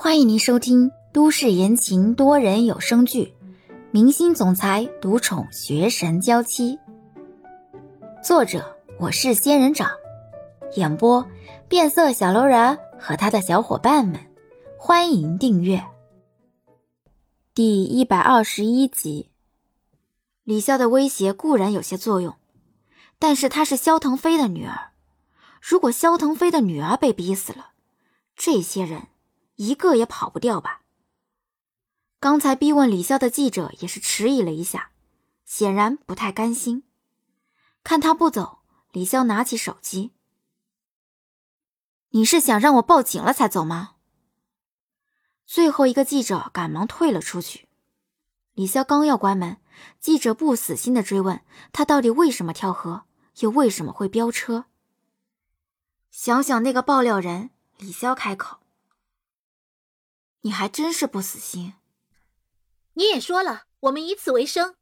欢迎您收听都市言情多人有声剧《明星总裁独宠学神娇妻》，作者我是仙人掌，演播变色小楼人和他的小伙伴们。欢迎订阅第一百二十一集。李潇的威胁固然有些作用，但是她是萧腾飞的女儿，如果萧腾飞的女儿被逼死了，这些人。一个也跑不掉吧？刚才逼问李潇的记者也是迟疑了一下，显然不太甘心。看他不走，李潇拿起手机：“你是想让我报警了才走吗？”最后一个记者赶忙退了出去。李潇刚要关门，记者不死心的追问他到底为什么跳河，又为什么会飙车。想想那个爆料人，李潇开口。你还真是不死心。你也说了，我们以此为生。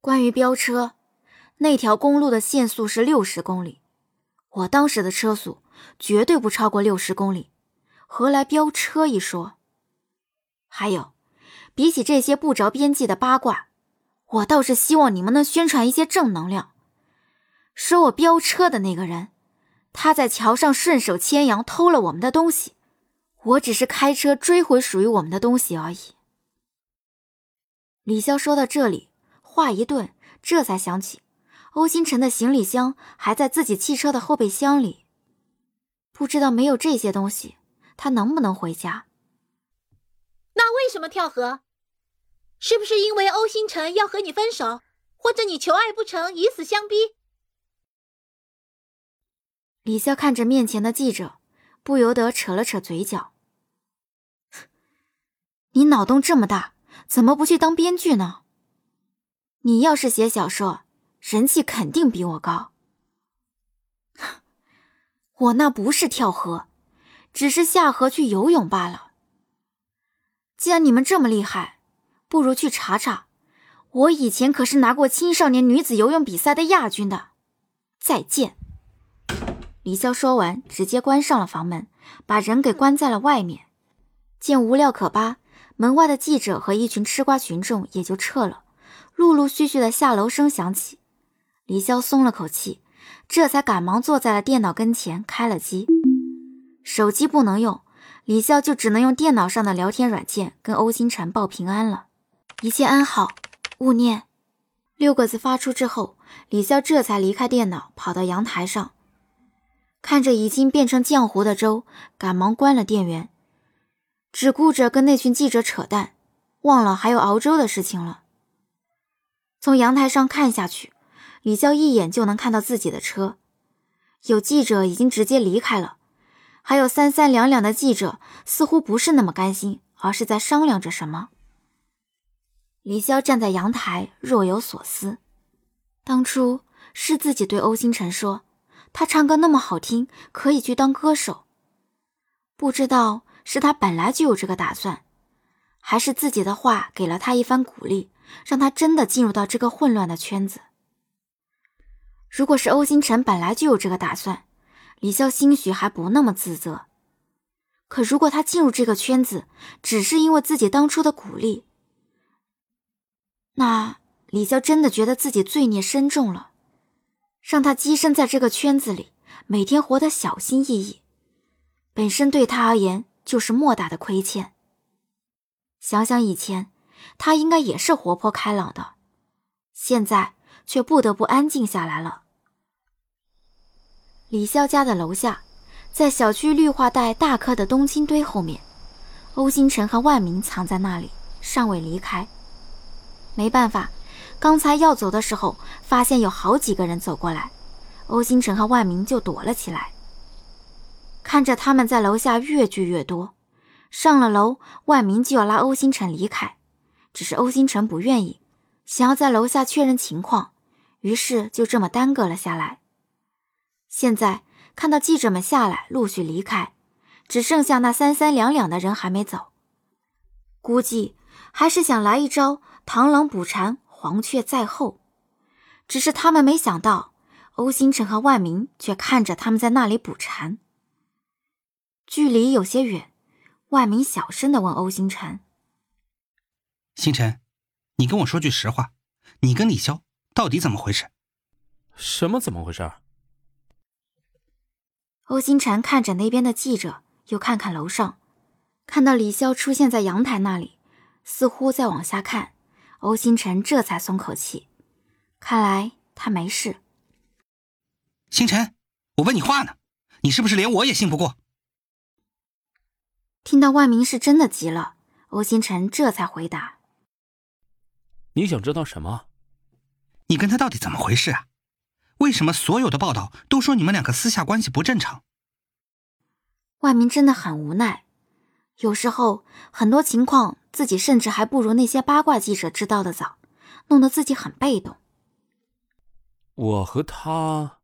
关于飙车，那条公路的限速是六十公里，我当时的车速绝对不超过六十公里，何来飙车一说？还有，比起这些不着边际的八卦，我倒是希望你们能宣传一些正能量。说我飙车的那个人，他在桥上顺手牵羊偷了我们的东西。我只是开车追回属于我们的东西而已。李潇说到这里，话一顿，这才想起欧星辰的行李箱还在自己汽车的后备箱里，不知道没有这些东西，他能不能回家？那为什么跳河？是不是因为欧星辰要和你分手，或者你求爱不成，以死相逼？李潇看着面前的记者，不由得扯了扯嘴角。你脑洞这么大，怎么不去当编剧呢？你要是写小说，人气肯定比我高。我那不是跳河，只是下河去游泳罢了。既然你们这么厉害，不如去查查，我以前可是拿过青少年女子游泳比赛的亚军的。再见。李潇说完，直接关上了房门，把人给关在了外面。见无料可扒。门外的记者和一群吃瓜群众也就撤了，陆陆续续的下楼声响起，李潇松了口气，这才赶忙坐在了电脑跟前开了机。手机不能用，李潇就只能用电脑上的聊天软件跟欧星辰报平安了。一切安好，勿念。六个字发出之后，李潇这才离开电脑，跑到阳台上，看着已经变成浆糊的粥，赶忙关了电源。只顾着跟那群记者扯淡，忘了还有熬粥的事情了。从阳台上看下去，李潇一眼就能看到自己的车，有记者已经直接离开了，还有三三两两的记者似乎不是那么甘心，而是在商量着什么。李潇站在阳台，若有所思。当初是自己对欧星辰说，他唱歌那么好听，可以去当歌手，不知道。是他本来就有这个打算，还是自己的话给了他一番鼓励，让他真的进入到这个混乱的圈子？如果是欧星辰本来就有这个打算，李潇兴许还不那么自责。可如果他进入这个圈子只是因为自己当初的鼓励，那李潇真的觉得自己罪孽深重了，让他跻身在这个圈子里，每天活得小心翼翼，本身对他而言。就是莫大的亏欠。想想以前，他应该也是活泼开朗的，现在却不得不安静下来了。李潇家的楼下，在小区绿化带大棵的冬青堆后面，欧星辰和万明藏在那里，尚未离开。没办法，刚才要走的时候，发现有好几个人走过来，欧星辰和万明就躲了起来。看着他们在楼下越聚越多，上了楼，万明就要拉欧星辰离开，只是欧星辰不愿意，想要在楼下确认情况，于是就这么耽搁了下来。现在看到记者们下来，陆续离开，只剩下那三三两两的人还没走，估计还是想来一招螳螂捕蝉，黄雀在后。只是他们没想到，欧星辰和万明却看着他们在那里捕蝉。距离有些远，万明小声的问欧星辰：“星辰，你跟我说句实话，你跟李潇到底怎么回事？”“什么怎么回事？”欧星辰看着那边的记者，又看看楼上，看到李潇出现在阳台那里，似乎在往下看。欧星辰这才松口气，看来他没事。星辰，我问你话呢，你是不是连我也信不过？听到万明是真的急了，欧星辰这才回答：“你想知道什么？你跟他到底怎么回事啊？为什么所有的报道都说你们两个私下关系不正常？”万明真的很无奈，有时候很多情况自己甚至还不如那些八卦记者知道的早，弄得自己很被动。我和他，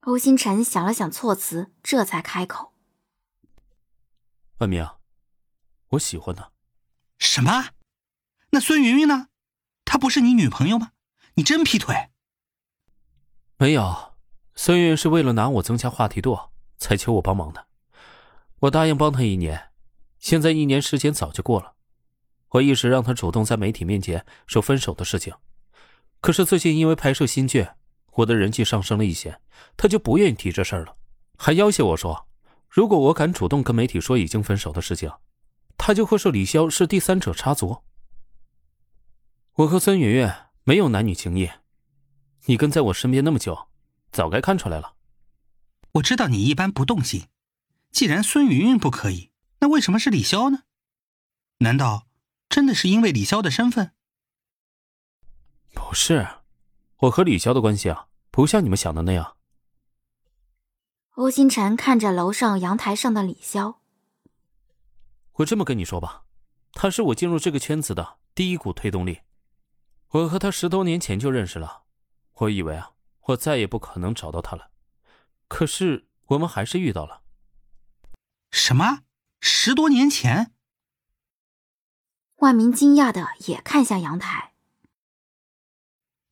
欧星辰想了想措辞，这才开口。万明，我喜欢他。什么？那孙云云呢？她不是你女朋友吗？你真劈腿？没有，孙云云是为了拿我增加话题度，才求我帮忙的。我答应帮她一年，现在一年时间早就过了。我一直让她主动在媒体面前说分手的事情，可是最近因为拍摄新剧，我的人气上升了一些，她就不愿意提这事儿了，还要挟我说。如果我敢主动跟媒体说已经分手的事情，他就会说李潇是第三者插足。我和孙云云没有男女情谊，你跟在我身边那么久，早该看出来了。我知道你一般不动心，既然孙云云不可以，那为什么是李潇呢？难道真的是因为李潇的身份？不是，我和李潇的关系啊，不像你们想的那样。欧星辰看着楼上阳台上的李潇，我这么跟你说吧，他是我进入这个圈子的第一股推动力。我和他十多年前就认识了，我以为啊，我再也不可能找到他了，可是我们还是遇到了。什么？十多年前？万明惊讶的也看向阳台，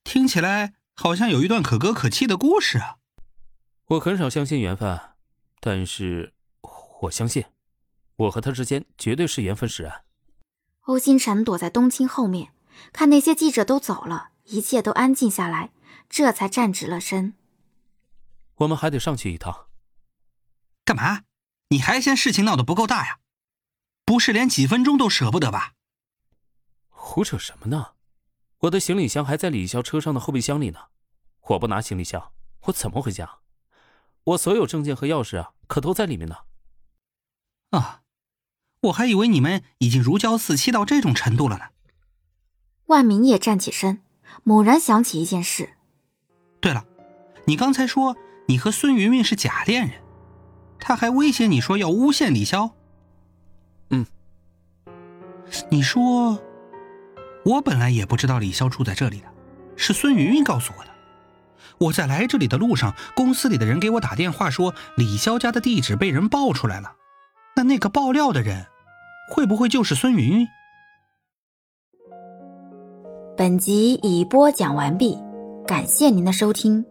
听起来好像有一段可歌可泣的故事啊。我很少相信缘分，但是我相信，我和他之间绝对是缘分使然。欧星辰躲在冬青后面，看那些记者都走了，一切都安静下来，这才站直了身。我们还得上去一趟。干嘛？你还嫌事情闹得不够大呀？不是连几分钟都舍不得吧？胡扯什么呢？我的行李箱还在李潇车上的后备箱里呢，我不拿行李箱，我怎么回家？我所有证件和钥匙啊，可都在里面呢。啊，我还以为你们已经如胶似漆到这种程度了呢。万明也站起身，猛然想起一件事。对了，你刚才说你和孙云云是假恋人，他还威胁你说要诬陷李潇。嗯，你说，我本来也不知道李潇住在这里的，是孙云云告诉我的。我在来这里的路上，公司里的人给我打电话说李潇家的地址被人爆出来了。那那个爆料的人，会不会就是孙云云？本集已播讲完毕，感谢您的收听。